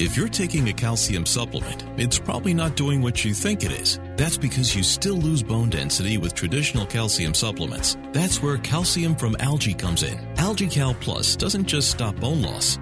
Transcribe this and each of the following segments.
If you're taking a calcium supplement, it's probably not doing what you think it is. That's because you still lose bone density with traditional calcium supplements. That's where calcium from algae comes in. Algae Cal Plus doesn't just stop bone loss,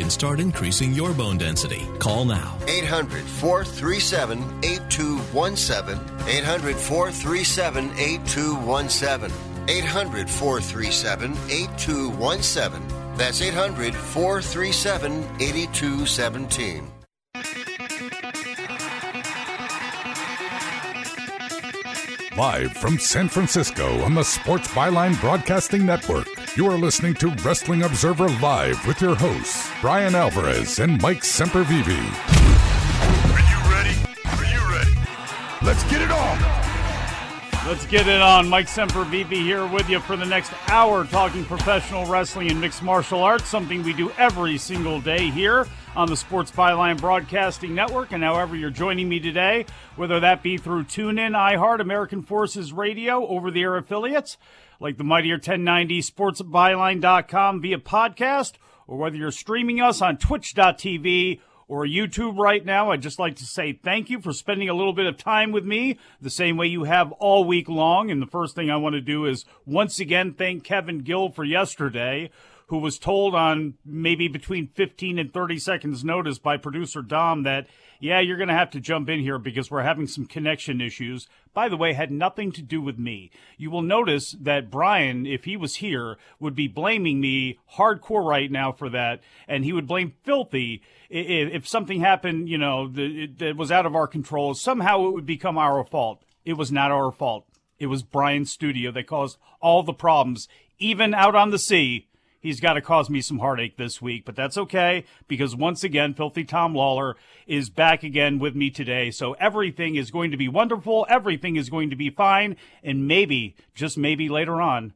can start increasing your bone density. Call now. 800 437 8217. 800 437 8217. 800 437 8217. That's 800 437 8217. Live from San Francisco on the Sports Byline Broadcasting Network, you are listening to Wrestling Observer Live with your hosts, Bryan Alvarez and Mike Sempervive. Are you ready? Are you ready? Let's get it on! Let's get it on. Mike Sempervive here with you for the next hour talking professional wrestling and mixed martial arts, something we do every single day here on the Sports Byline Broadcasting Network. And however you're joining me today, whether that be through TuneIn, iHeart, American Forces Radio, over the air affiliates like the Mightier 1090, sportsbyline.com via podcast, or whether you're streaming us on twitch.tv or YouTube right now, I'd just like to say thank you for spending a little bit of time with me the same way you have all week long. And the first thing I want to do is once again thank Kevin Gill for yesterday, who was told on maybe between 15 and 30 seconds notice by producer Dom that, yeah, you're going to have to jump in here because we're having some connection issues. By the way, had nothing to do with me. You will notice that Bryan, if he was here, would be blaming me hardcore right now for that, and he would blame Filthy if, something happened, you know, that was out of our control. Somehow it would become our fault. It was not our fault. It was Bryan's studio that caused all the problems, even out on the sea he's got to cause me some heartache this week, but that's okay because once again, Filthy Tom Lawler is back again with me today. So everything is going to be wonderful. Everything is going to be fine. And maybe, just maybe later on,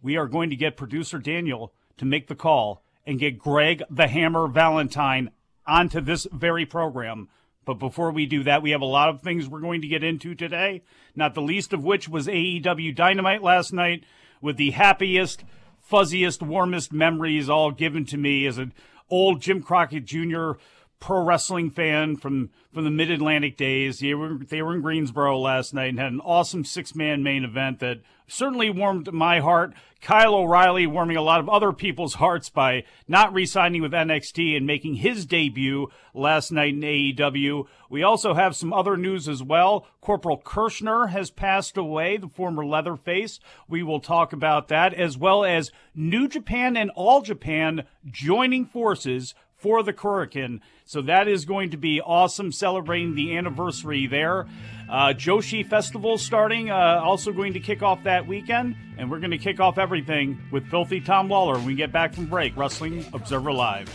we are going to get producer Daniel to make the call and get Greg the Hammer Valentine onto this very program. But before we do that, we have a lot of things we're going to get into today, not the least of which was AEW Dynamite last night with the happiest, fuzziest, warmest memories all given to me as an old Jim Crockett Jr. pro wrestling fan from, from the mid Atlantic days. They were, they were in Greensboro last night and had an awesome six man main event that certainly warmed my heart. Kyle O'Reilly warming a lot of other people's hearts by not re signing with NXT and making his debut last night in AEW. We also have some other news as well. Corporal Kirchner has passed away, the former Leatherface. We will talk about that, as well as New Japan and All Japan joining forces for the Korakuen. So that is going to be awesome, celebrating the anniversary there. Uh, Joshi Festival starting, uh, also going to kick off that weekend. And we're going to kick off everything with Filthy Tom Lawler when we get back from break. Wrestling Observer Live.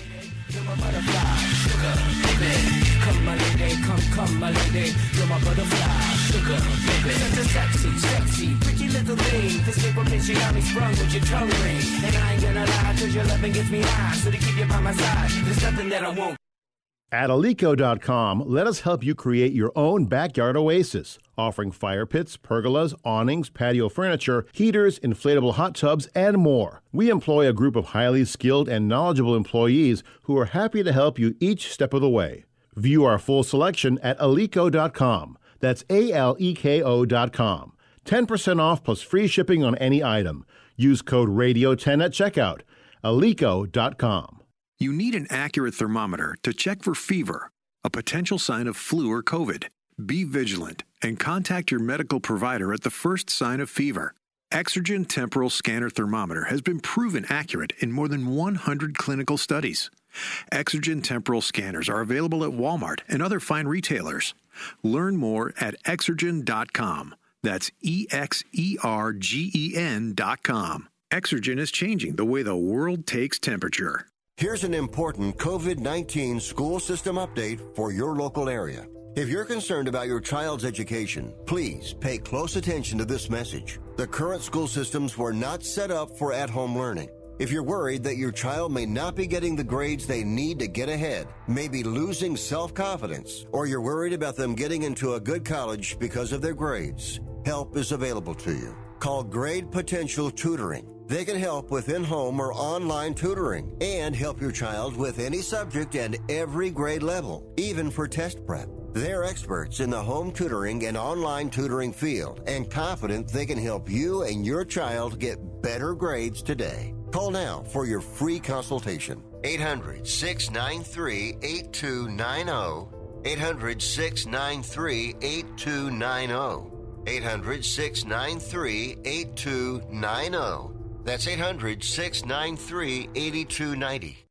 Come, my lady, come, come, my lady. You're my butterfly, sugar. Such a sexy, sexy, pretty little thing. This paper bitch, you got me sprung with your tongue ring. And I ain't gonna lie, cause your loving gets me high. So to keep you by my side, there's nothing that I won't. At Aleko.com, let us help you create your own backyard oasis, offering fire pits, pergolas, awnings, patio furniture, heaters, inflatable hot tubs, and more. We employ a group of highly skilled and knowledgeable employees who are happy to help you each step of the way. View our full selection at Aleko.com. That's A L E K O dot com. 10% off plus free shipping on any item. Use code RADIO10 at checkout. Aleko.com. You need an accurate thermometer to check for fever, a potential sign of flu or COVID. Be vigilant and contact your medical provider at the first sign of fever. Exergen Temporal Scanner Thermometer has been proven accurate in more than 100 clinical studies. Exergen Temporal Scanners are available at Walmart and other fine retailers. Learn more at exergen.com. That's E X E R G E N.com. Exergen is changing the way the world takes temperature. Here's an important COVID 19 school system update for your local area. If you're concerned about your child's education, please pay close attention to this message. The current school systems were not set up for at home learning. If you're worried that your child may not be getting the grades they need to get ahead, may be losing self confidence, or you're worried about them getting into a good college because of their grades, help is available to you. Call Grade Potential Tutoring. They can help with in home or online tutoring and help your child with any subject and every grade level, even for test prep. They're experts in the home tutoring and online tutoring field and confident they can help you and your child get better grades today. Call now for your free consultation. 800 693 8290. 800 693 8290. 800 693 8290. That's 800 693 8290.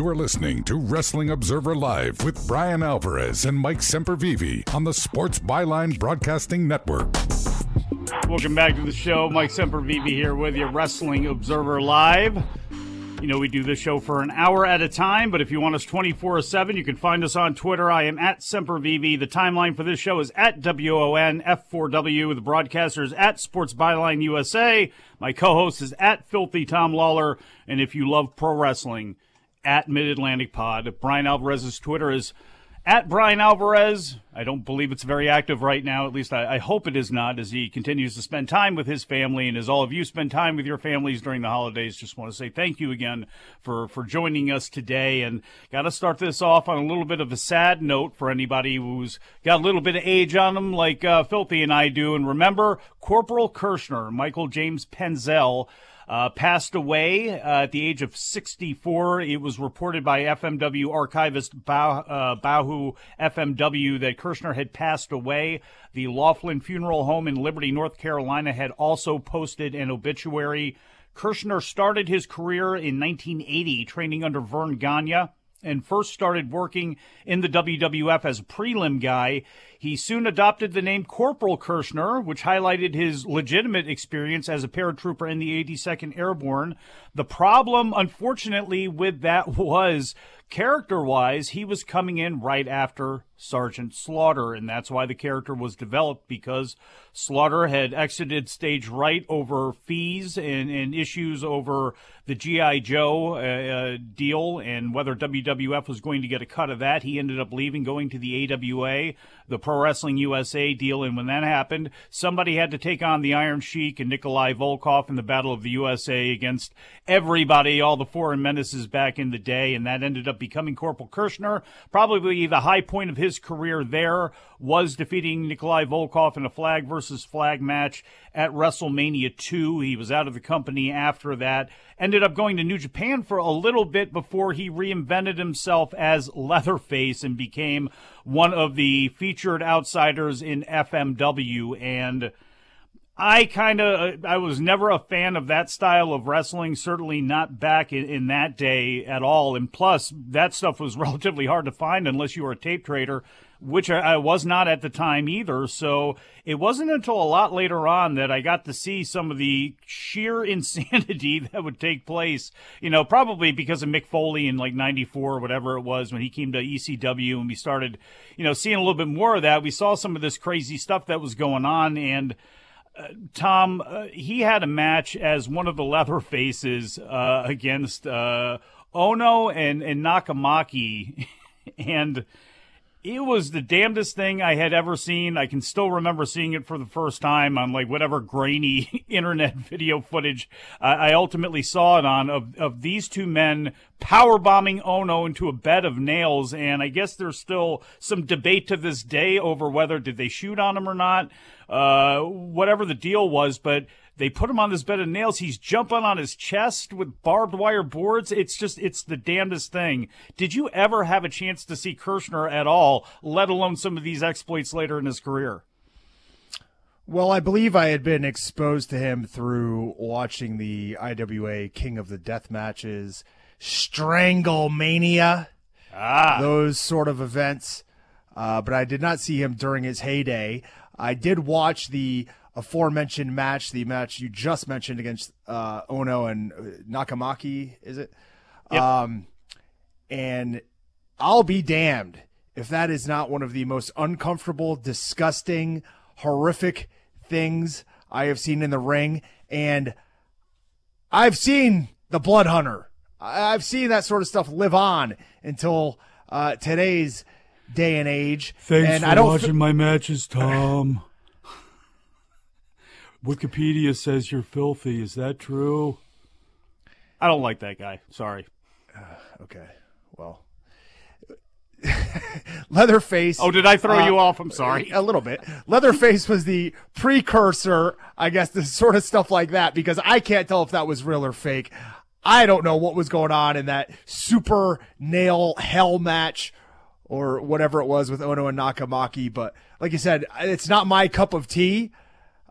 You are listening to Wrestling Observer Live with Bryan Alvarez and Mike Sempervive on the Sports Byline Broadcasting Network. Welcome back to the show. Mike Sempervive here with you, Wrestling Observer Live. You know, we do this show for an hour at a time, but if you want us 24 7, you can find us on Twitter. I am at Sempervive. The timeline for this show is at WON F4W. The broadcaster is at Sports Byline USA. My co host is at Filthy Tom Lawler. And if you love pro wrestling, at Mid Atlantic Pod. Bryan Alvarez's Twitter is at Bryan Alvarez. I don't believe it's very active right now. At least I, I, hope it is not, as he continues to spend time with his family. And as all of you spend time with your families during the holidays, just want to say thank you again for, for joining us today. And got to start this off on a little bit of a sad note for anybody who's got a little bit of age on them, like uh, Filthy and I do. And remember, Corporal Kirchner, Michael James Penzel, uh, passed away uh, at the age of 64. It was reported by FMW archivist bah- uh, Bahu FMW that Kirchner had passed away. The Laughlin Funeral Home in Liberty, North Carolina had also posted an obituary. Kirchner started his career in 1980 training under Verne Gagne and first started working in the WWF as a prelim guy. He soon adopted the name Corporal Kirchner, which highlighted his legitimate experience as a paratrooper in the 82nd Airborne. The problem, unfortunately, with that was character wise, he was coming in right after Sergeant Slaughter, and that's why the character was developed because Slaughter had exited stage right over fees and, and issues over the G.I. Joe uh, uh, deal and whether WWF was going to get a cut of that. He ended up leaving, going to the AWA, the Pro Wrestling USA deal, and when that happened, somebody had to take on the Iron Sheik and Nikolai Volkov in the Battle of the USA against everybody, all the foreign menaces back in the day, and that ended up becoming Corporal Kirchner. Probably the high point of his career there was defeating Nikolai Volkov in a flag versus flag match at WrestleMania 2. He was out of the company after that. Ended up going to New Japan for a little bit before he reinvented himself as Leatherface and became one of the featured outsiders in FMW. And I kind of, I was never a fan of that style of wrestling, certainly not back in, in that day at all. And plus, that stuff was relatively hard to find unless you were a tape trader which I, was not at the time either. So it wasn't until a lot later on that I got to see some of the sheer insanity that would take place, you know, probably because of Mick Foley in like 94 or whatever it was when he came to ECW and we started, you know, seeing a little bit more of that. We saw some of this crazy stuff that was going on and Tom, uh, he had a match as one of the leather faces uh, against uh, Ono and, and Nakamaki, and it was the damnedest thing I had ever seen. I can still remember seeing it for the first time on like whatever grainy internet video footage I ultimately saw it on of, of these two men power bombing Ono into a bed of nails. And I guess there's still some debate to this day over whether did they shoot on him or not, uh, whatever the deal was. But they put him on this bed of nails. He's jumping on his chest with barbed wire boards. It's just, it's the damnedest thing. Did you ever have a chance to see Kirchner at all, let alone some of these exploits later in his career? Well, I believe I had been exposed to him through watching the IWA King of the Death matches, Stranglemania, ah. those sort of events. Uh, but I did not see him during his heyday. I did watch the aforementioned match, the match you just mentioned against uh, Ono and uh, Nakamaki, is it? Yep. Um, and I'll be damned if that is not one of the most uncomfortable, disgusting, horrific things I have seen in the ring. And I've seen the Blood Hunter. I've seen that sort of stuff live on until uh, today's day and age. Thanks and for I don't watching my matches, Tom. Wikipedia says you're filthy. Is that true? I don't like that guy. Sorry. Uh, okay. Well, Leatherface. Oh, did I throw uh, you off? I'm sorry. A little bit. Leatherface was the precursor, I guess, to sort of stuff like that because I can't tell if that was real or fake. I don't know what was going on in that super nail hell match or whatever it was with Ono and Nakamaki. But like you said, it's not my cup of tea.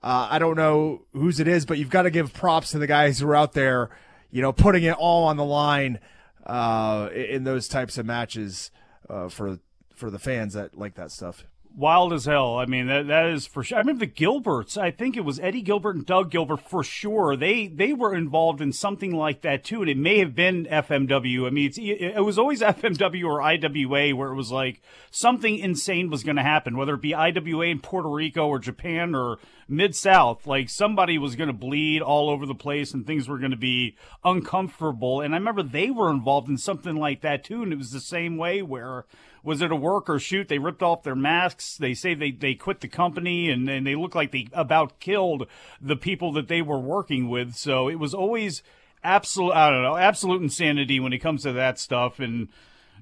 Uh, I don't know whose it is, but you've got to give props to the guys who are out there, you know, putting it all on the line uh, in those types of matches uh, for for the fans that like that stuff wild as hell. I mean, that that is for sure. I remember the Gilberts. I think it was Eddie Gilbert and Doug Gilbert for sure. They they were involved in something like that too, and it may have been FMW. I mean, it was always FMW or IWA where it was like something insane was going to happen, whether it be IWA in Puerto Rico or Japan or Mid South. Like somebody was going to bleed all over the place, and things were going to be uncomfortable. And I remember they were involved in something like that too, and it was the same way where was it a work or shoot? They ripped off their masks. They say they, they quit the company and, and they look like they about killed the people that they were working with. So it was always absolute, I don't know, absolute insanity when it comes to that stuff. And,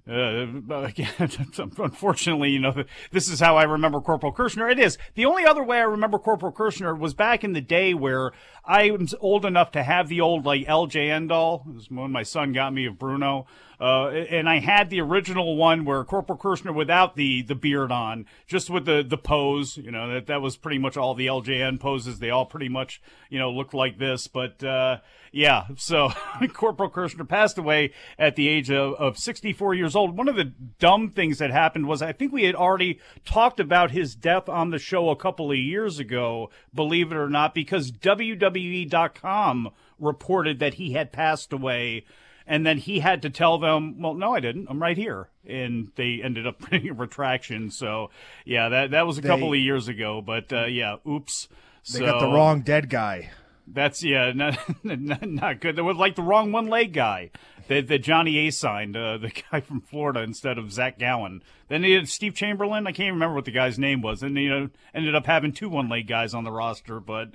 uh, again, unfortunately, you know, this is how I remember Corporal Kirchner. It is. The only other way I remember Corporal Kirchner was back in the day where I was old enough to have the old, like, LJN doll. This is when my son got me of Bruno. Uh, and I had the original one where Corporal Kirchner without the, the beard on, just with the, the pose, you know, that, that was pretty much all the LJN poses. They all pretty much, you know, looked like this. But, uh, yeah, so Corporal Kirchner passed away at the age of, of 64 years old. One of the dumb things that happened was I think we had already talked about his death on the show a couple of years ago, believe it or not, because WWE.com reported that he had passed away and then he had to tell them, "Well, no, I didn't. I'm right here." And they ended up putting a retraction. So, yeah, that that was a they, couple of years ago. But uh, yeah, oops. They so, got the wrong dead guy. That's yeah, not not, not good. There was like the wrong one leg guy that, that Johnny A signed, uh, the guy from Florida instead of Zach Gowen. Then he had Steve Chamberlain. I can't remember what the guy's name was, and you know ended up having two one leg guys on the roster, but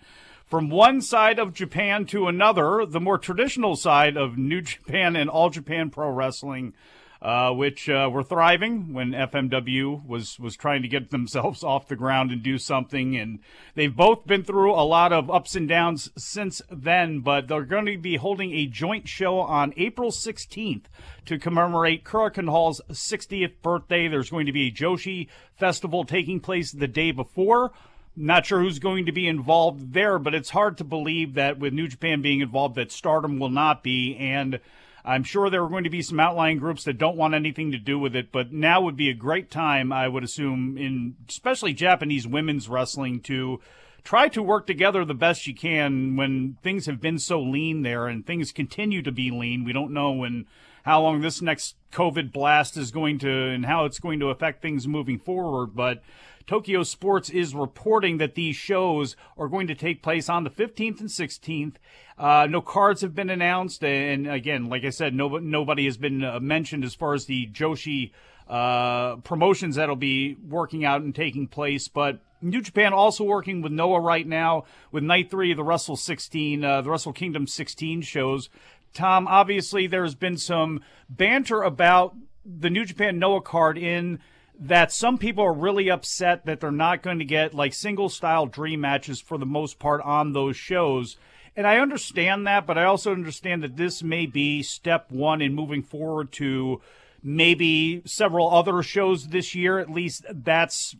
from one side of Japan to another, the more traditional side of New Japan and All Japan Pro Wrestling, uh, which uh, were thriving when FMW was was trying to get themselves off the ground and do something. And they've both been through a lot of ups and downs since then. But they're going to be holding a joint show on April 16th to commemorate Korakuen Hall's 60th birthday. There's going to be a Joshi festival taking place the day before. Not sure who's going to be involved there, but it's hard to believe that with New Japan being involved, that Stardom will not be. And I'm sure there are going to be some outlying groups that don't want anything to do with it. But now would be a great time, I would assume, in especially Japanese women's wrestling to try to work together the best you can when things have been so lean there and things continue to be lean. We don't know when how long this next COVID blast is going to and how it's going to affect things moving forward, but Tokyo Sports is reporting that these shows are going to take place on the 15th and 16th. Uh, no cards have been announced, and again, like I said, no, nobody has been uh, mentioned as far as the Joshi uh, promotions that'll be working out and taking place. But New Japan also working with Noah right now with night three of the Wrestle 16, uh, the Wrestle Kingdom 16 shows. Tom, obviously, there's been some banter about the New Japan Noah card in that some people are really upset that they're not going to get like single style dream matches for the most part on those shows. And I understand that, but I also understand that this may be step one in moving forward to maybe several other shows this year. At least that's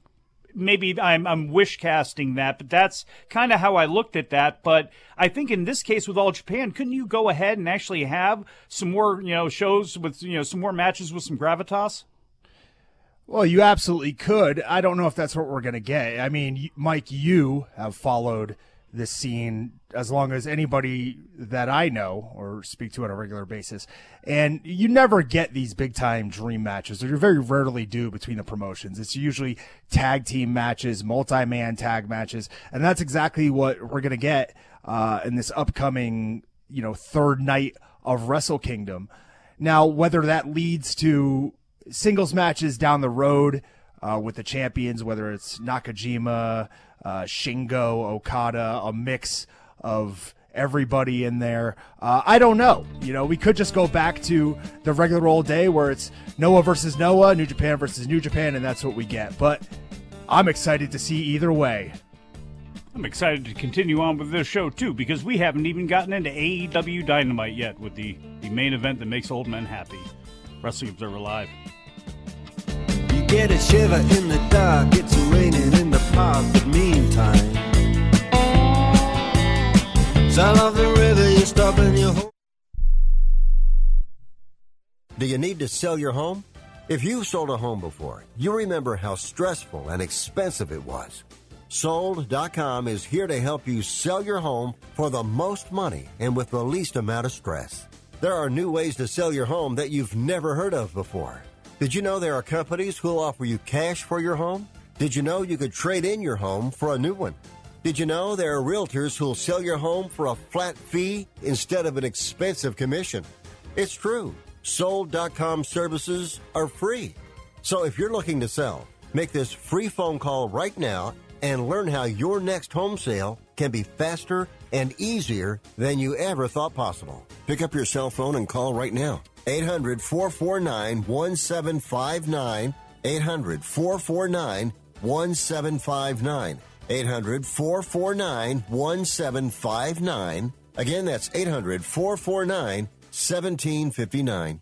maybe I'm, I'm wish casting that, but that's kind of how I looked at that. But I think in this case with All Japan, couldn't you go ahead and actually have some more, you know, shows with, you know, some more matches with some gravitas? Well, you absolutely could. I don't know if that's what we're going to get. I mean, Mike, you have followed this scene as long as anybody that I know or speak to on a regular basis. And you never get these big time dream matches, or you very rarely do between the promotions. It's usually tag team matches, multi man tag matches. And that's exactly what we're going to get uh, in this upcoming, you know, third night of Wrestle Kingdom. Now, whether that leads to singles matches down the road uh, with the champions, whether it's Nakajima, uh, Shingo, Okada, a mix of everybody in there. Uh, I don't know. You know, we could just go back to the regular old day where it's Noah versus Noah, New Japan versus New Japan, and that's what we get. But I'm excited to see either way. I'm excited to continue on with this show too because we haven't even gotten into AEW Dynamite yet with the, the main event that makes old men happy. Wrestling Observer Live. You get a shiver in the dark, it's raining in the park, but meantime. Sound of the river, you stop in your home. Do you need to sell your home? If you've sold a home before, you remember how stressful and expensive it was. Sold.com is here to help you sell your home for the most money and with the least amount of stress. There are new ways to sell your home that you've never heard of before. Did you know there are companies who'll offer you cash for your home? Did you know you could trade in your home for a new one? Did you know there are realtors who'll sell your home for a flat fee instead of an expensive commission? It's true. Sold.com services are free. So if you're looking to sell, make this free phone call right now and learn how your next home sale can be faster and easier than you ever thought possible. Pick up your cell phone and call right now. 800 449 1759. 800 449 1759. 800 449 1759. Again, that's 800 449 1759.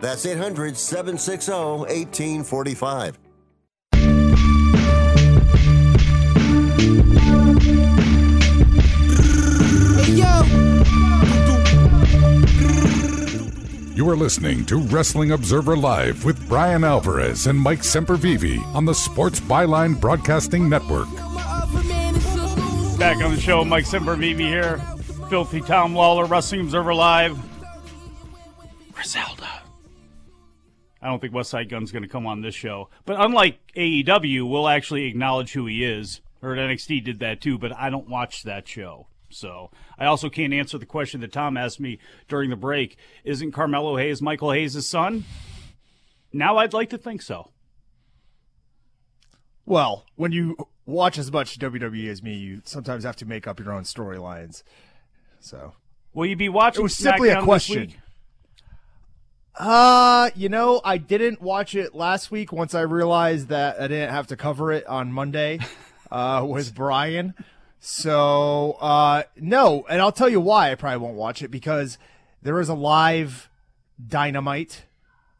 That's 800 760 1845. You are listening to Wrestling Observer Live with Bryan Alvarez and Mike Sempervive on the Sports Byline Broadcasting Network. Back on the show, Mike Sempervive here. Filthy Tom Lawler, Wrestling Observer Live. Griselda. I don't think Westside Gunn's going to come on this show. But unlike AEW, we'll actually acknowledge who he is. Heard NXT did that too, but I don't watch that show. So I also can't answer the question that Tom asked me during the break. Isn't Carmelo Hayes Michael Hayes' son? Now I'd like to think so. Well, when you watch as much WWE as me, you sometimes have to make up your own storylines. So, will you be watching? It was simply SmackDown a question. Uh, you know, I didn't watch it last week once I realized that I didn't have to cover it on Monday uh, with Bryan. So, uh, no, and I'll tell you why I probably won't watch it because there is a live dynamite,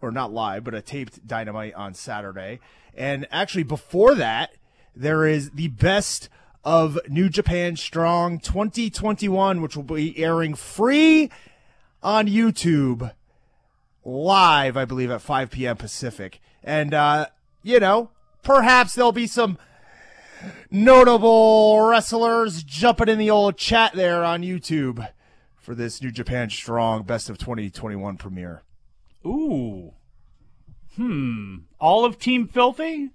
or not live, but a taped dynamite on Saturday. And actually, before that, there is the best of New Japan Strong 2021, which will be airing free on YouTube live, I believe, at 5 p.m. Pacific. And, uh, you know, perhaps there'll be some notable wrestlers jumping in the old chat there on YouTube for this New Japan Strong Best of 2021 premiere. Ooh. Hmm. All of Team Filthy?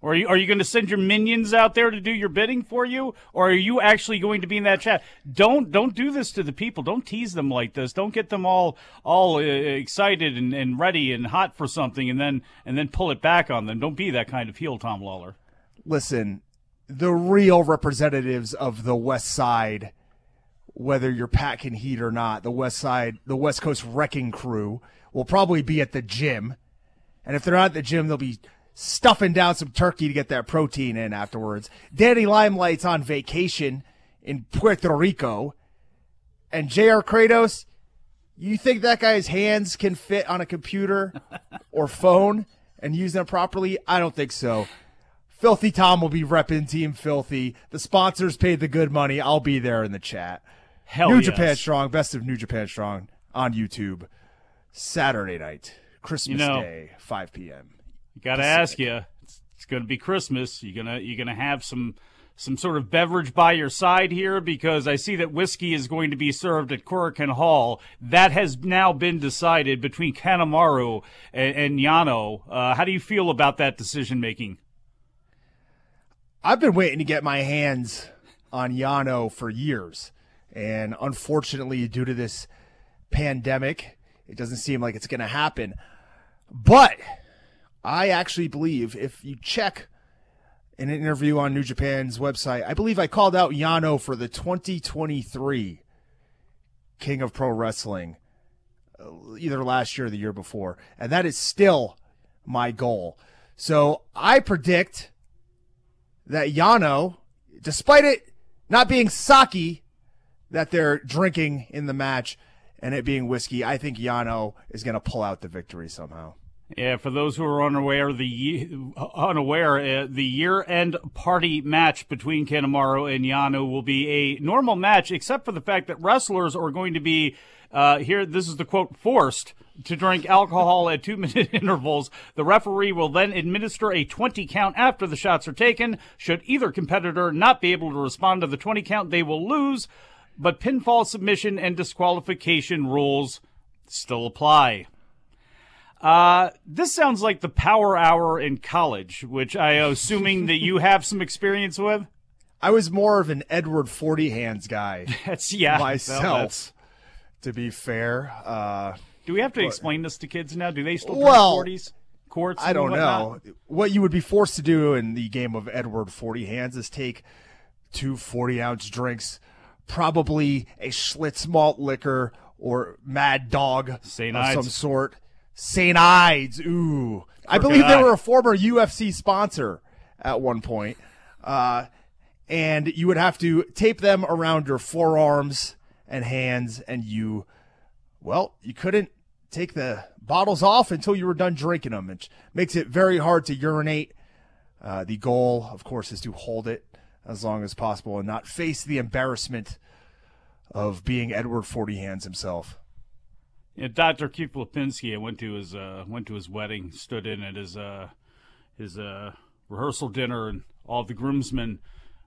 Or are you, are you going to send your minions out there to do your bidding for you, or are you actually going to be in that chat? Don't don't do this to the people. Don't tease them like this. Don't get them all all uh, excited and, and ready and hot for something, and then and then pull it back on them. Don't be that kind of heel, Tom Lawler. Listen, the real representatives of the West Side, whether you're packing heat or not, the West Side, the West Coast wrecking crew will probably be at the gym, and if they're not at the gym, they'll be stuffing down some turkey to get that protein in afterwards. Danny Limelight's on vacation in Puerto Rico. And JR Kratos, you think that guy's hands can fit on a computer or phone and use them properly? I don't think so. Filthy Tom will be repping Team Filthy. The sponsors paid the good money. I'll be there in the chat. Hell yeah. New yes. Japan Strong, best of New Japan Strong on YouTube. Saturday night, Christmas You know- Day, 5 p.m. Got to ask you. It's, it's going to be Christmas. You're gonna you're gonna have some some sort of beverage by your side here because I see that whiskey is going to be served at Korakuen Hall. That has now been decided between Kanemaru and, and Yano. Uh, how do you feel about that decision making? I've been waiting to get my hands on Yano for years. And unfortunately, due to this pandemic, it doesn't seem like it's going to happen. But I actually believe if you check an interview on New Japan's website, I believe I called out Yano for the 2023 King of Pro Wrestling uh, either last year or the year before. And that is still my goal. So I predict that Yano, despite it not being sake that they're drinking in the match and it being whiskey, I think Yano is going to pull out the victory somehow. Yeah, for those who are unaware, the unaware, uh, the year-end party match between Kanemaru and Yano will be a normal match, except for the fact that wrestlers are going to be uh, here. This is the quote forced to drink alcohol at two-minute intervals. The referee will then administer a 20 count after the shots are taken. Should either competitor not be able to respond to the 20 count, they will lose. But pinfall submission and disqualification rules still apply. Uh, this sounds like the power hour in college, which I assuming that you have some experience with. I was more of an Edward Forty Hands guy. That's yeah, myself. well, that's- to be fair, uh, Do we have to But- explain this to kids now? Do they still drink Well, forties, quarts? I don't whatnot? know. What you would be forced to do in the game of Edward Forty Hands is take two 40 ounce drinks, probably a Schlitz malt liquor or Mad Dog St. of Ides. some sort. St. Ides. Ooh. I believe they were a former UFC sponsor at one point. Uh, and you would have to tape them around your forearms and hands, and you, well, you couldn't take the bottles off until you were done drinking them, which makes it very hard to urinate. Uh, the goal, of course, is to hold it as long as possible and not face the embarrassment of being Edward Forty Hands himself. Yeah, Dr. Keith Lipinski, I went to his uh, went to his wedding, stood in at his uh, his uh, rehearsal dinner, and all the groomsmen.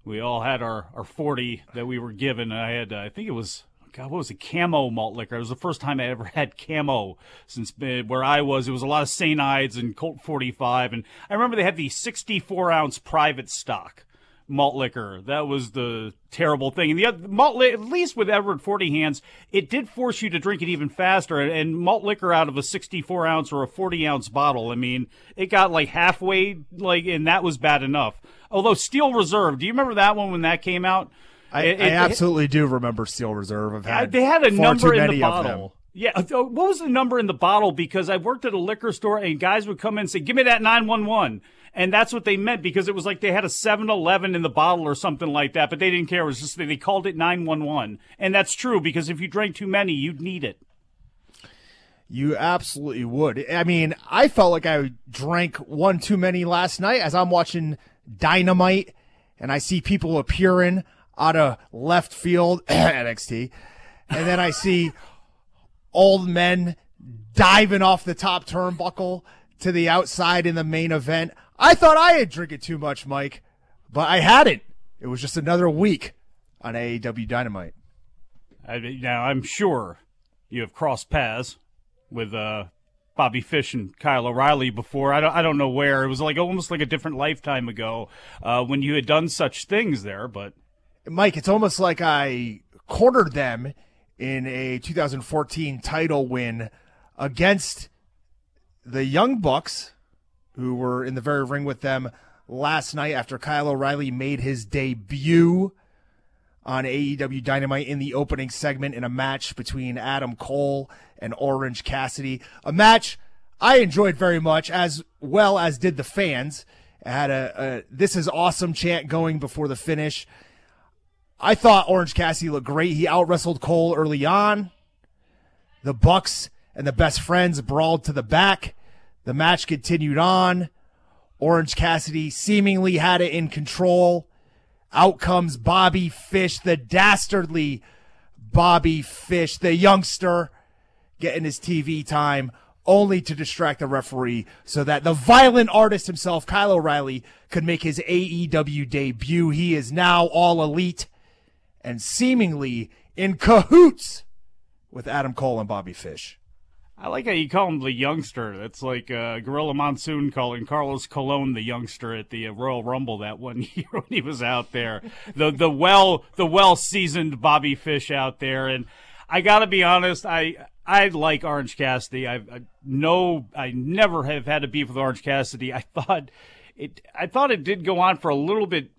We all had our, our forty that we were given. I had, I think it was God, what was it? Camo malt liquor. It was the first time I ever had camo since uh, where I was. It was a lot of St. Ides and Colt 45. And I remember they had the 64 ounce private stock malt liquor. That was the terrible thing. And the other, malt, li- at least with Edward Forty Hands, it did force you to drink it even faster. And, and malt liquor out of a 64 ounce or a 40 ounce bottle, I mean, it got like halfway, like, and that was bad enough. Although Steel Reserve, do you remember that one when that came out? I, It- I it- absolutely do remember Steel Reserve. I've had they had a number in the bottle. Yeah, uh, what was the number in the bottle? Because I worked at a liquor store and guys would come in and say, "Give me that 911." And that's what they meant because it was like they had a 7-Eleven in the bottle or something like that, but they didn't care. It was just they called it 911. And that's true because if you drank too many, you'd need it. You absolutely would. I mean, I felt like I drank one too many last night as I'm watching Dynamite and I see people appearing out of left field NXT. And then I see old men diving off the top turnbuckle to the outside in the main event. I thought I had drinking too much, Mike, but I hadn't. It was just another week on AEW Dynamite. I, now, I'm sure you have crossed paths with uh, Bobby Fish and Kyle O'Reilly before. I don't, I don't know where. It was like almost like a different lifetime ago uh, when you had done such things there, but. Mike, it's almost like I cornered them in a 2014 title win against the Young Bucks, who were in the very ring with them last night after Kyle O'Reilly made his debut on AEW Dynamite in the opening segment in a match between Adam Cole and Orange Cassidy. A match I enjoyed very much, as well as did the fans. It had a, a "This is awesome" chant going before the finish. I thought Orange Cassidy looked great. He out wrestled Cole early on. The Bucks and the best friends brawled to the back. The match continued on. Orange Cassidy seemingly had it in control. Out comes Bobby Fish, the dastardly Bobby Fish, the youngster, getting his TV time, only to distract the referee so that the violent artist himself, Kyle O'Reilly, could make his AEW debut. He is now all elite and seemingly in cahoots with Adam Cole and Bobby Fish. I like how you call him the youngster. That's like uh, Gorilla Monsoon calling Carlos Colon the youngster at the uh, Royal Rumble that one year when he was out there. The the well the well seasoned Bobby Fish out there, and I got to be honest, I I like Orange Cassidy. I, I no, I never have had a beef with Orange Cassidy. I thought it I thought it did go on for a little bit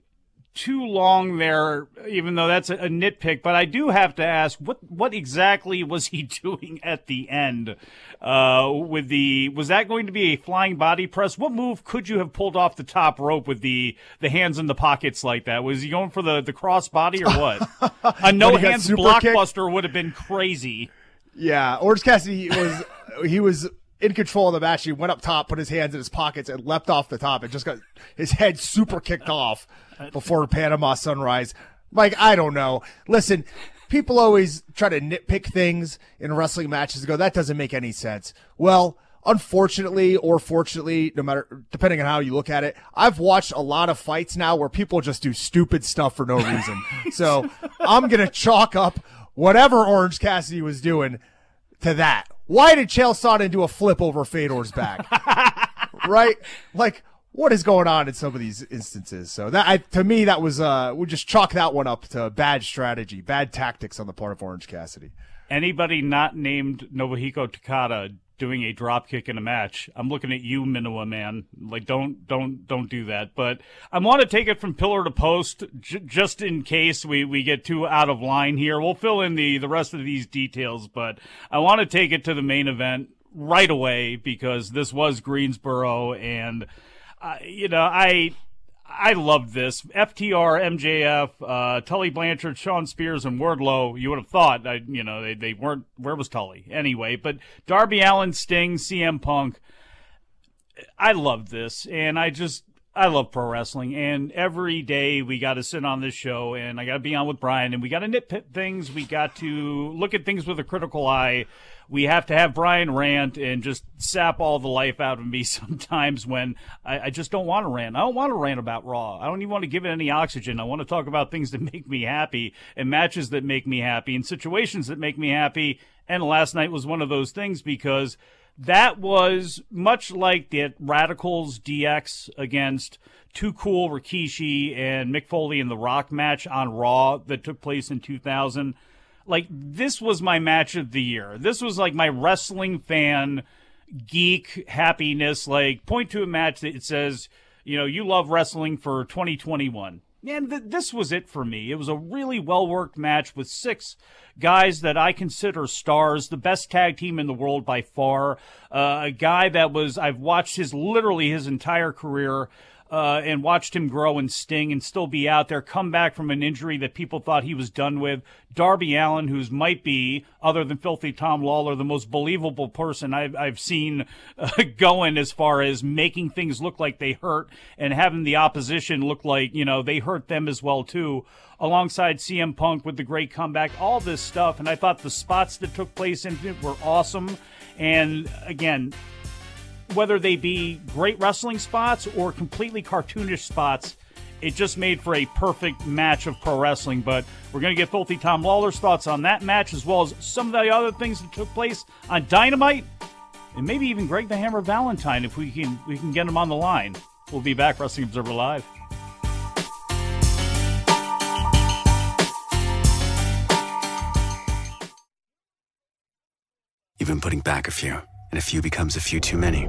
too long there, even though that's a, a nitpick. But I do have to ask, what what exactly was he doing at the end? Uh, with the was that going to be a flying body press? What move could you have pulled off the top rope with the the hands in the pockets like that? Was he going for the the cross body or what? a no When he got hands blockbuster would have been crazy. Yeah, Orange Cassidy was he was in control of the match. He went up top, put his hands in his pockets, and leapt off the top, and just got his head super kicked off before Panama Sunrise. Mike, I don't know. Listen, people always try to nitpick things in wrestling matches and go, that doesn't make any sense. Well, unfortunately or fortunately, no matter depending on how you look at it, I've watched a lot of fights now where people just do stupid stuff for no reason. so I'm gonna chalk up whatever Orange Cassidy was doing to that. Why did Chael Sonnen do a flip over Fedor's back? right? Like, what is going on in some of these instances? So that, I, to me, that was, uh, we just chalk that one up to bad strategy, bad tactics on the part of Orange Cassidy. Anybody not named Nobuhiko Takada doing a drop kick in a match, I'm looking at you, Minowa man. Like, don't, don't, don't do that. But I want to take it from pillar to post, j- just in case we we get too out of line here. We'll fill in the the rest of these details, but I want to take it to the main event right away because this was Greensboro, and you know, I. I loved this. FTR, MJF, uh, Tully Blanchard, Shawn Spears, and Wardlow. You would have thought, I, you know, they, they weren't. Where was Tully anyway? But Darby Allin, Sting, CM Punk. I love this, and I just I love pro wrestling, and every day we got to sit on this show, and I got to be on with Bryan, and we got to nitpick things. We got to look at things with a critical eye. We have to have Bryan rant and just sap all the life out of me sometimes when I, I just don't want to rant. I don't want to rant about Raw. I don't even want to give it any oxygen. I want to talk about things that make me happy and matches that make me happy and situations that make me happy. And last night was one of those things because that was much like the Radicalz DX against Too Cool Rikishi and Mick Foley in the Rock match on Raw that took place in 2000. Like, this was my match of the year. This was like my wrestling fan geek happiness. Like, point to a match that it says, you know, you love wrestling for 2021 and th- this was it for me. It was a really well worked match with six guys that I consider stars, the best tag team in the world by far. Uh, a guy that was, I've watched his literally his entire career uh, and watched him grow and sting and still be out there, come back from an injury that people thought he was done with. Darby Allin, who's might be, other than Filthy Tom Lawlor, the most believable person I've, I've seen uh, going as far as making things look like they hurt and having the opposition look like, you know, they hurt them as well, too alongside CM Punk with the great comeback, all this stuff. And I thought the spots that took place in it were awesome. And again, whether they be great wrestling spots or completely cartoonish spots, it just made for a perfect match of pro wrestling. But we're going to get Filthy Tom Lawlor's thoughts on that match, as well as some of the other things that took place on Dynamite, and maybe even Greg the Hammer Valentine if we can we can get him on the line. We'll be back, Wrestling Observer Live. You've been putting back a few, and a few becomes a few too many.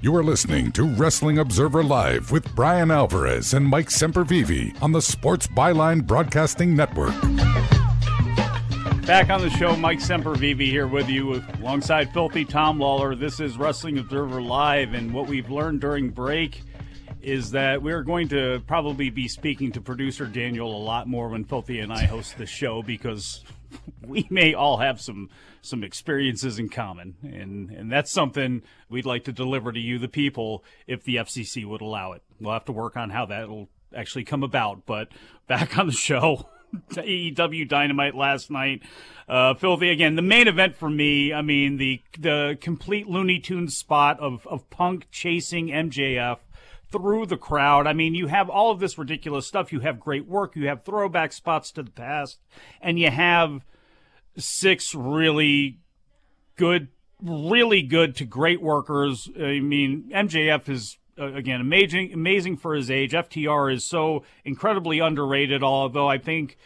You are listening to Wrestling Observer Live with Bryan Alvarez and Mike Sempervive on the Sports Byline Broadcasting Network. Back on the show, Mike Sempervive here with you alongside Filthy Tom Lawlor. This is Wrestling Observer Live, and what we've learned during break is that we're going to probably be speaking to producer Daniel a lot more when Filthy and I host the show because we may all have some some experiences in common, and and that's something we'd like to deliver to you, the people, if the FCC would allow it. We'll have to work on how that'll actually come about. But back on the show. AEW Dynamite last night. Uh, filthy again. The main event for me. I mean the the complete Looney Tunes spot of of Punk chasing MJF through the crowd. I mean, you have all of this ridiculous stuff. You have great work. You have throwback spots to the past, and you have six really good, really good to great workers. I mean, MJF is uh, again amazing, amazing for his age. FTR is so incredibly underrated. Although I think.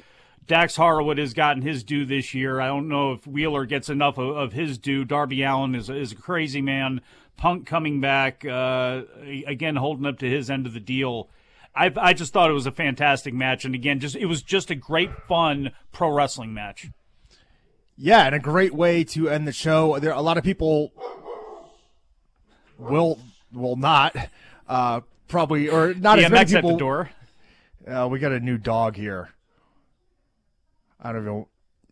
Dax Harwood has gotten his due this year. I don't know if Wheeler gets enough of, of his due. Darby Allin is, is a crazy man. Punk coming back, uh, again, holding up to his end of the deal. I, I just thought it was a fantastic match. And again, just it was just a great, fun pro wrestling match. Yeah, and a great way to end the show. There, a lot of people will will not uh, probably or not DMX as many people. at the door. Uh, we got a new dog here. I don't know.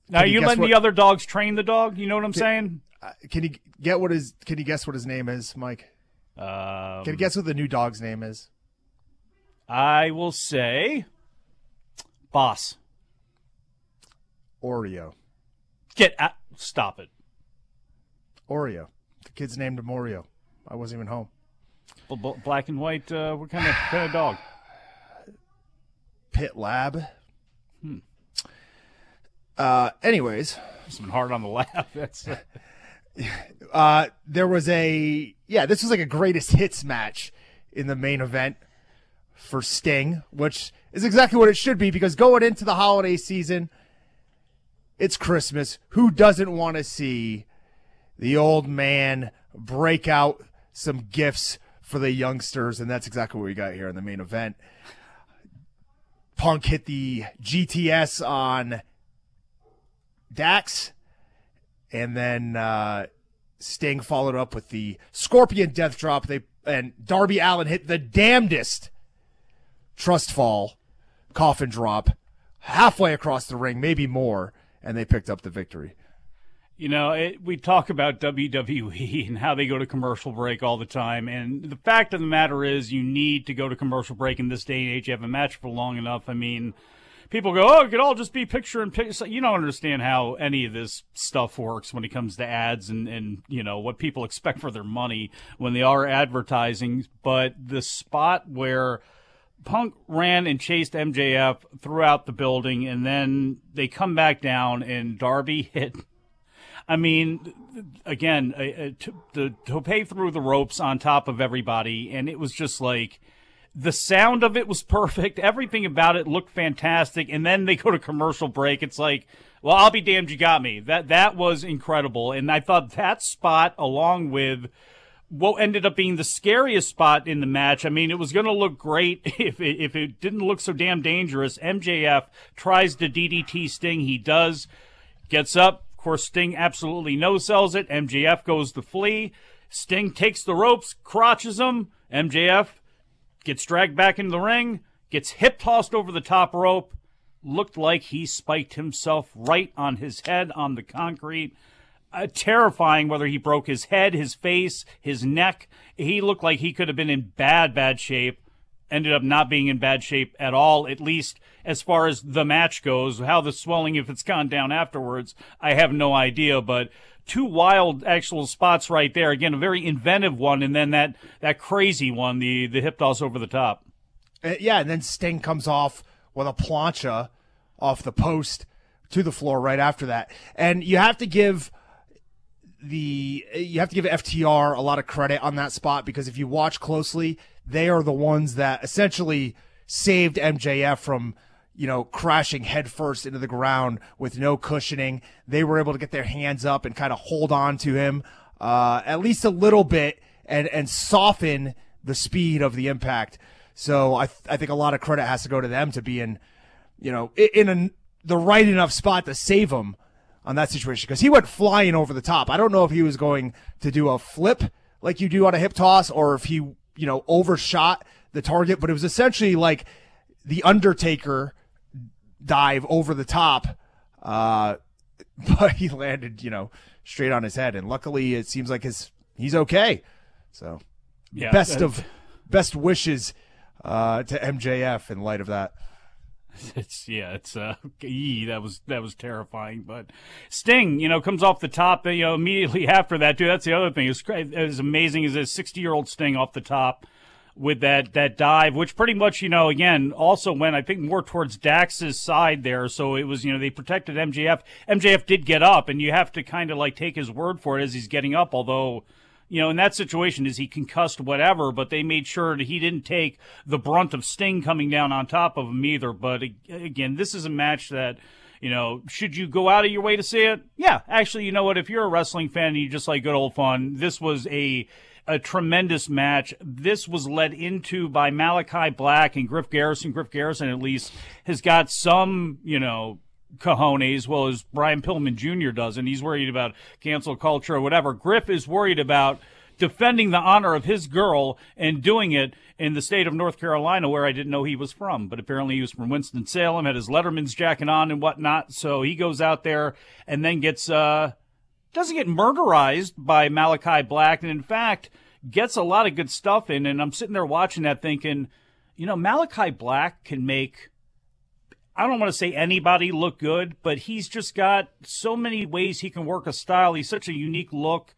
Now, you letting what- the other dogs train the dog? You know what I'm saying? Uh, Can you get what his? Can you guess what his name is, Mike? Um, Can you guess what the new dog's name is? I will say, boss. Oreo. Get at, stop it. Oreo. The kid's named him Oreo. I wasn't even home. Bl- Black and white. Uh, what kind of kind of dog? Pit Lab. Hmm. Uh, anyways, Some hard on the lab. That's uh, there was a yeah, this was like a greatest hits match in the main event for Sting, which is exactly what it should be because going into the holiday season, it's Christmas. Who doesn't want to see the old man break out some gifts for the youngsters? And that's exactly what we got here in the main event. Punk hit the GTS on Dax, and then uh, Sting followed up with the Scorpion Death Drop. They and Darby Allin hit the damnedest trust fall, coffin drop, halfway across the ring, maybe more, and they picked up the victory. You know, it, we talk about WWE and how they go to commercial break all the time. And the fact of the matter is, you need to go to commercial break in this day and age. You have a match for long enough. I mean, people go, oh, it could all just be picture and picture. So You don't understand how any of this stuff works when it comes to ads and, and, you know, what people expect for their money when they are advertising. But the spot where Punk ran and chased MJF throughout the building, and then they come back down, and Darby hit I mean, again, uh, to, the tope through the ropes on top of everybody, and it was just like the sound of it was perfect. Everything about it looked fantastic. And then they go to commercial break. It's like, well, I'll be damned, you got me. That that was incredible, and I thought that spot, along with what ended up being the scariest spot in the match. I mean, it was going to look great if it, if it didn't look so damn dangerous. MJF tries to DDT Sting. He does, gets up. Of course, Sting absolutely no sells it. MJF goes to flee. Sting takes the ropes, crotches him. MJF gets dragged back into the ring, gets hip tossed over the top rope. Looked like he spiked himself right on his head on the concrete. Uh, terrifying whether he broke his head, his face, his neck. He looked like he could have been in bad, bad shape. ended up not being in bad shape at all, at least as far as the match goes. How the swelling, if it's gone down afterwards, I have no idea, but two wild actual spots right there. Again, a very inventive one, and then that, that crazy one, the, the hip toss over the top. Uh, yeah, and then Sting comes off with a plancha off the post to the floor right after that. And you have to give the you have to give FTR a lot of credit on that spot because if you watch closely, they are the ones that essentially saved MJF from you know crashing headfirst into the ground with no cushioning. They were able to get their hands up and kind of hold on to him uh, at least a little bit and and soften the speed of the impact. So I th- I think a lot of credit has to go to them to be in you know in, a, the right enough spot to save him on that situation because he went flying over the top. I don't know if he was going to do a flip like you do on a hip toss or if he, you know, overshot the target, but it was essentially like the Undertaker dive over the top. Uh, but he landed, you know, straight on his head. And luckily it seems like his, he's okay. So Yeah, best that- of, best wishes, uh, to MJF in light of that. It's yeah, it's uh, ee, that was that was terrifying. But Sting, you know, comes off the top, you know, immediately after that, dude. That's the other thing. It's as amazing as a sixty-year-old Sting off the top with that that dive, which pretty much, you know, again, also went I think more towards Dax's side there. So it was, you know, they protected MJF. MJF did get up, and you have to kind of like take his word for it as he's getting up, although you know, in that situation, is he concussed, whatever, but they made sure that he didn't take the brunt of Sting coming down on top of him either. But again, this is a match that, you know, should you go out of your way to see it? Yeah, actually, you know what? If you're a wrestling fan and you just like good old fun, this was a a tremendous match. This was led into by Malachi Black and Griff Garrison. Griff Garrison, at least, has got some, you know, cojones, well as Brian Pillman Jr. does, and he's worried about cancel culture or whatever. Griff is worried about defending the honor of his girl and doing it in the state of North Carolina, where I didn't know he was from. But apparently he was from Winston Salem, had his Letterman's jacket on and whatnot. So he goes out there and then gets uh doesn't get murderized by Malachi Black, and in fact gets a lot of good stuff in. And I'm sitting there watching that, thinking, you know, Malachi Black can make I don't want to say anybody look good, but he's just got so many ways he can work a style. He's such a unique look.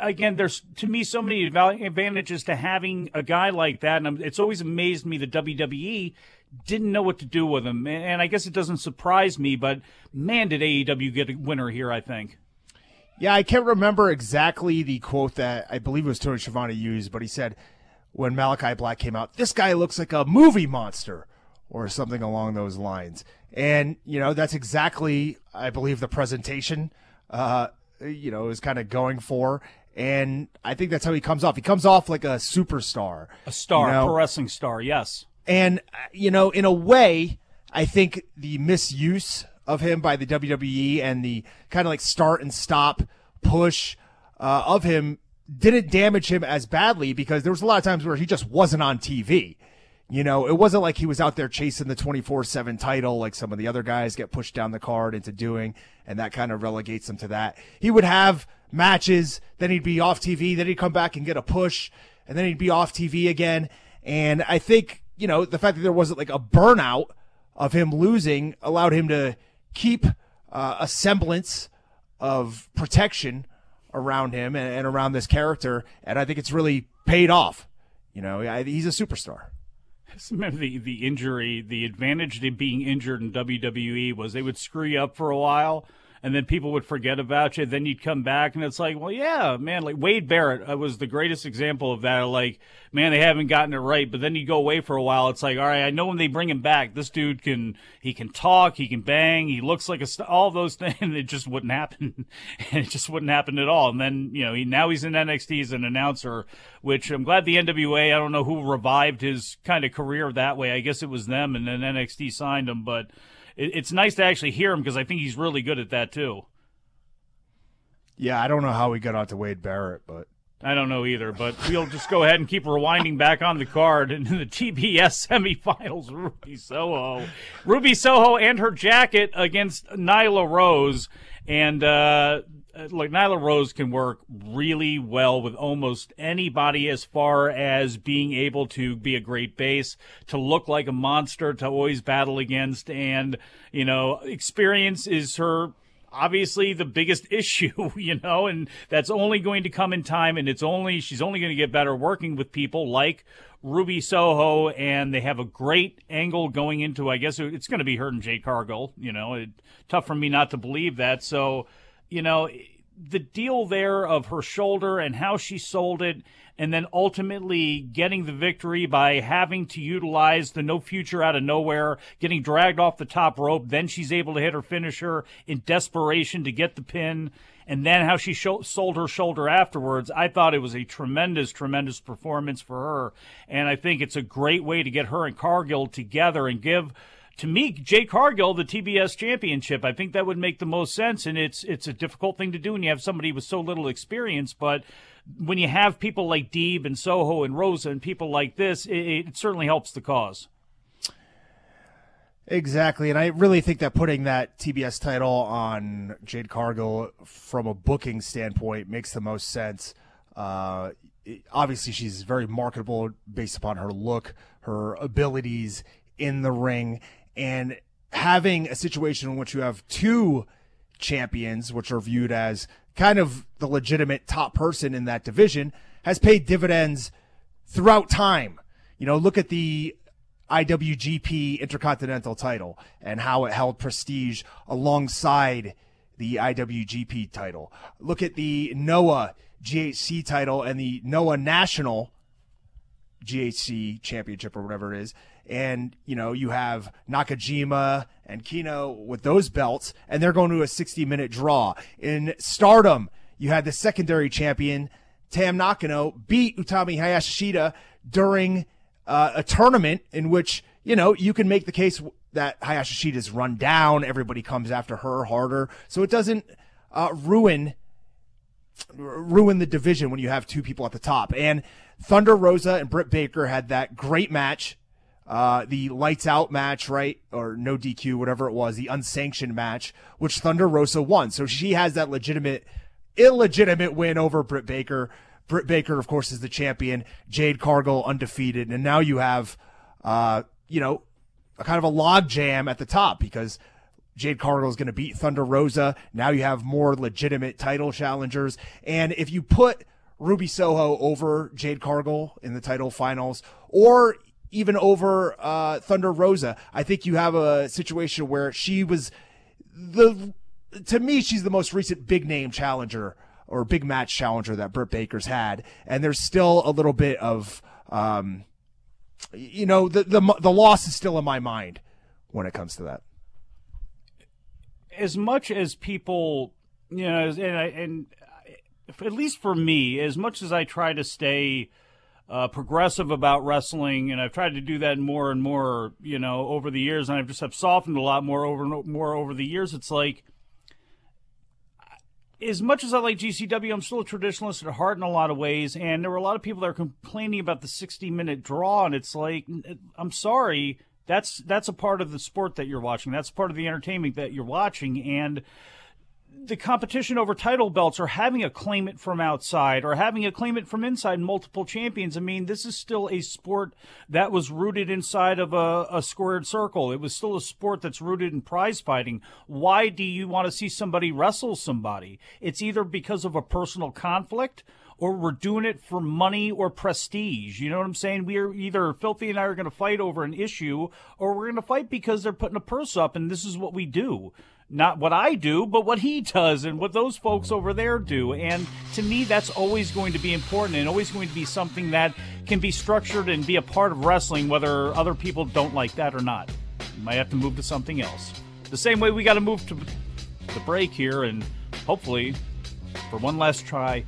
Again, there's to me so many advantages to having a guy like that, and it's always amazed me that WWE didn't know what to do with him. And I guess it doesn't surprise me, but man, did AEW get a winner here? I think. Yeah, I can't remember exactly the quote that I believe it was Tony Schiavone used, but he said when Malachi Black came out, this guy looks like a movie monster or something along those lines. And, you know, that's exactly, I believe, the presentation, uh, you know, is kind of going for. And I think that's how he comes off. He comes off like a superstar. A star, you know? pro wrestling star, yes. And, uh, you know, in a way, I think the misuse of him by the WWE and the kind of like start and stop push uh, of him didn't damage him as badly because there was a lot of times where he just wasn't on TV. You know, it wasn't like he was out there chasing the 24 7 title like some of the other guys get pushed down the card into doing, and that kind of relegates him to that. He would have matches, then he'd be off TV, then he'd come back and get a push, and then he'd be off TV again. And I think, you know, the fact that there wasn't like a burnout of him losing allowed him to keep uh, a semblance of protection around him and, and around this character. And I think it's really paid off. You know, I, he's a superstar. The, the injury, the advantage to being injured in WWE was they would screw you up for a while and then people would forget about you. Then you'd come back and it's like, well, yeah, man, like Wade Barrett uh, was the greatest example of that. Like, man, they haven't gotten it right, but then you go away for a while. It's like, all right, I know when they bring him back, this dude can, he can talk, he can bang, he looks like a, st- all those things. It just wouldn't happen. and it just wouldn't happen at all. And then, you know, he, now he's in NXT as an announcer, which I'm glad the NWA, I don't know who revived his kind of career that way. I guess it was them and then NXT signed him, but it, it's nice to actually hear him because I think he's really good at that too. Yeah, I don't know how we got onto Wade Barrett, but I don't know either, but we'll just go ahead and keep rewinding back on the card. And in the TBS semifinals, Ruby Soho. Ruby Soho and her jacket against Nyla Rose. And uh, Uh, like Nyla Rose can work really well with almost anybody as far as being able to be a great base, to look like a monster, to always battle against, and you know, experience is her obviously the biggest issue, you know, and that's only going to come in time and it's only she's only going to get better working with people like Ruby Soho and they have a great angle going into I guess it's going to be her and Jade Cargill, you know. It, tough for me not to believe that. So, you know, the deal there of her shoulder and how she sold it and then ultimately getting the victory by having to utilize the no future out of nowhere, getting dragged off the top rope. Then she's able to hit her finisher in desperation to get the pin. And then how she sold her shoulder afterwards. I thought it was a tremendous, tremendous performance for her. And I think it's a great way to get her and Cargill together and give to me, Jade Cargill, the TBS championship. I think that would make the most sense, and it's it's a difficult thing to do when you have somebody with so little experience. But when you have people like Deeb and Soho and Rosa and people like this, it, it certainly helps the cause. Exactly, and I really think that putting that TBS title on Jade Cargill from a booking standpoint makes the most sense. Uh, obviously, she's very marketable based upon her look, her abilities in the ring, and having a situation in which you have two champions, which are viewed as kind of the legitimate top person in that division, has paid dividends throughout time. You know, look at the IWGP Intercontinental title and how it held prestige alongside the IWGP title. Look at the Noah GHC title and the Noah National GHC championship or whatever it is and you know you have Nakajima and Kenoh with those belts, and they're going to a 60 minute draw. In Stardom, you had the secondary champion Tam Nakano beat Utami Hayashishita during uh, a tournament in which you know you can make the case that Hayashishita's run down, everybody comes after her harder, so it doesn't uh, ruin ruin the division when you have two people at the top. And Thunder Rosa and Britt Baker had that great match uh, the lights out match, right? Or no DQ, whatever it was, the unsanctioned match, which Thunder Rosa won. So she has that legitimate, illegitimate win over Britt Baker. Britt Baker, of course, is the champion. Jade Cargill undefeated. And now you have, uh, you know, a kind of a log jam at the top because Jade Cargill is going to beat Thunder Rosa. Now you have more legitimate title challengers. And if you put Ruby Soho over Jade Cargill in the title finals, or even over uh, Thunder Rosa. I think you have a situation where she was the to me she's the most recent big name challenger or big match challenger that Britt Baker's had, and there's still a little bit of um, you know the the the loss is still in my mind when it comes to that. As much as people, you know, and and at least for me, as much as I try to stay uh, progressive about wrestling, and I've tried to do that more and more, you know, over the years, and I've just have softened a lot more over more over the years. It's like, as much as I like GCW, I'm still a traditionalist at heart in a lot of ways, and there were a lot of people that are complaining about the 60 minute draw, and it's like, I'm sorry, that's that's a part of the sport that you're watching, that's part of the entertainment that you're watching, and the competition over title belts or having a claimant from outside or having a claimant from inside multiple champions. I mean, this is still a sport that was rooted inside of a, a squared circle. It was still a sport that's rooted in prize fighting. Why do you want to see somebody wrestle somebody? It's either because of a personal conflict or we're doing it for money or prestige. You know what I'm saying? We're either Filthy and I are going to fight over an issue or we're going to fight because they're putting a purse up and this is what we do not what I do, but what he does and what those folks over there do. And to me, that's always going to be important and always going to be something that can be structured and be a part of wrestling, whether other people don't like that or not. You might have to move to something else. The same way we got to move to the break here and hopefully, for one last try,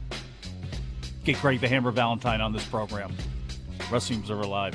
get Greg the Hammer Valentine on this program. Wrestling Observer Live.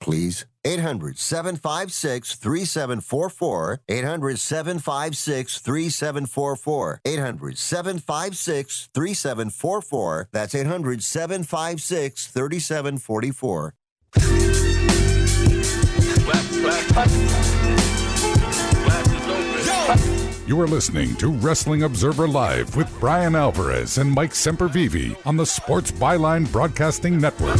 please. 800 756 3744. 800 756 3744. 800 756 3744. That's 800 756 3744. You are listening to Wrestling Observer Live with Bryan Alvarez and Mike Sempervive on the Sports Byline Broadcasting Network.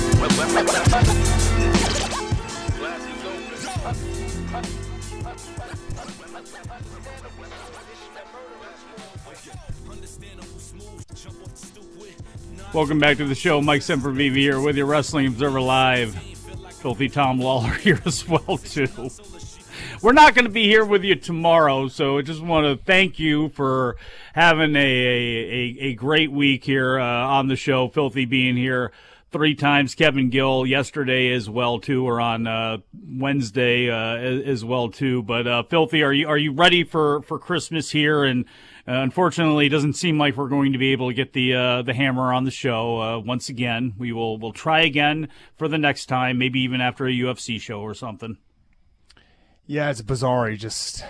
Welcome back to the show. Mike Sempervive here with your Wrestling Observer Live. Filthy Tom Lawlor here as well too. We're not going to be here with you tomorrow, so I just want to thank you for having a a, a great week here uh, on the show. Filthy being here three times. Kevin Gill yesterday as well too, or on uh, Wednesday uh, as well too. But uh, Filthy, are you are you ready for for Christmas here? And unfortunately, it doesn't seem like we're going to be able to get the uh, the hammer on the show uh, once again. We will we'll try again for the next time, maybe even after a UFC show or something. Yeah, it's bizarre. He just,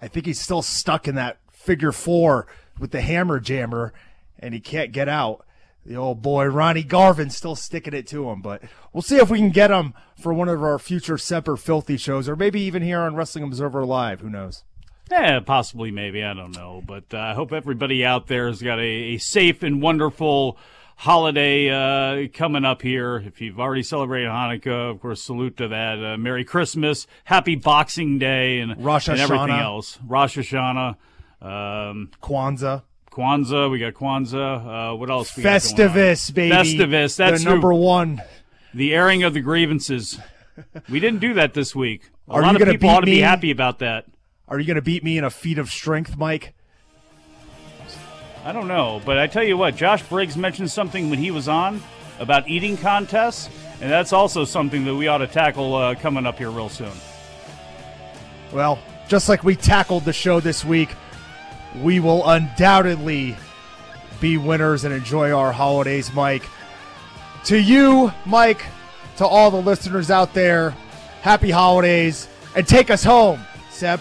I think he's still stuck in that figure four with the hammer jammer, and he can't get out. The old boy Ronnie Garvin's still sticking it to him, but we'll see if we can get him for one of our future Semper Filthy shows, or maybe even here on Wrestling Observer Live. Who knows? Yeah, possibly, maybe. I don't know. But uh, I hope everybody out there has got a, a safe and wonderful holiday uh, coming up here. If you've already celebrated Hanukkah, of course, salute to that. Uh, Merry Christmas, Happy Boxing Day, and, Rosh and everything else. Rosh Hashanah, um, Kwanzaa. Kwanzaa. We got Kwanzaa. Uh, what else? We got? Festivus, baby. Festivus. That's the number who- one. The airing of the grievances. we didn't do that this week. A Are lot you of people beat ought to be happy about that. Are you going to beat me in a feat of strength, Mike? I don't know, but I tell you what, Josh Briggs mentioned something when he was on about eating contests, and that's also something that we ought to tackle uh, coming up here real soon. Well, just like we tackled the show this week, we will undoubtedly be winners and enjoy our holidays, Mike. To you, Mike, to all the listeners out there, happy holidays, and take us home, Sep.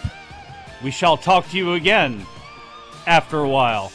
We shall talk to you again after a while.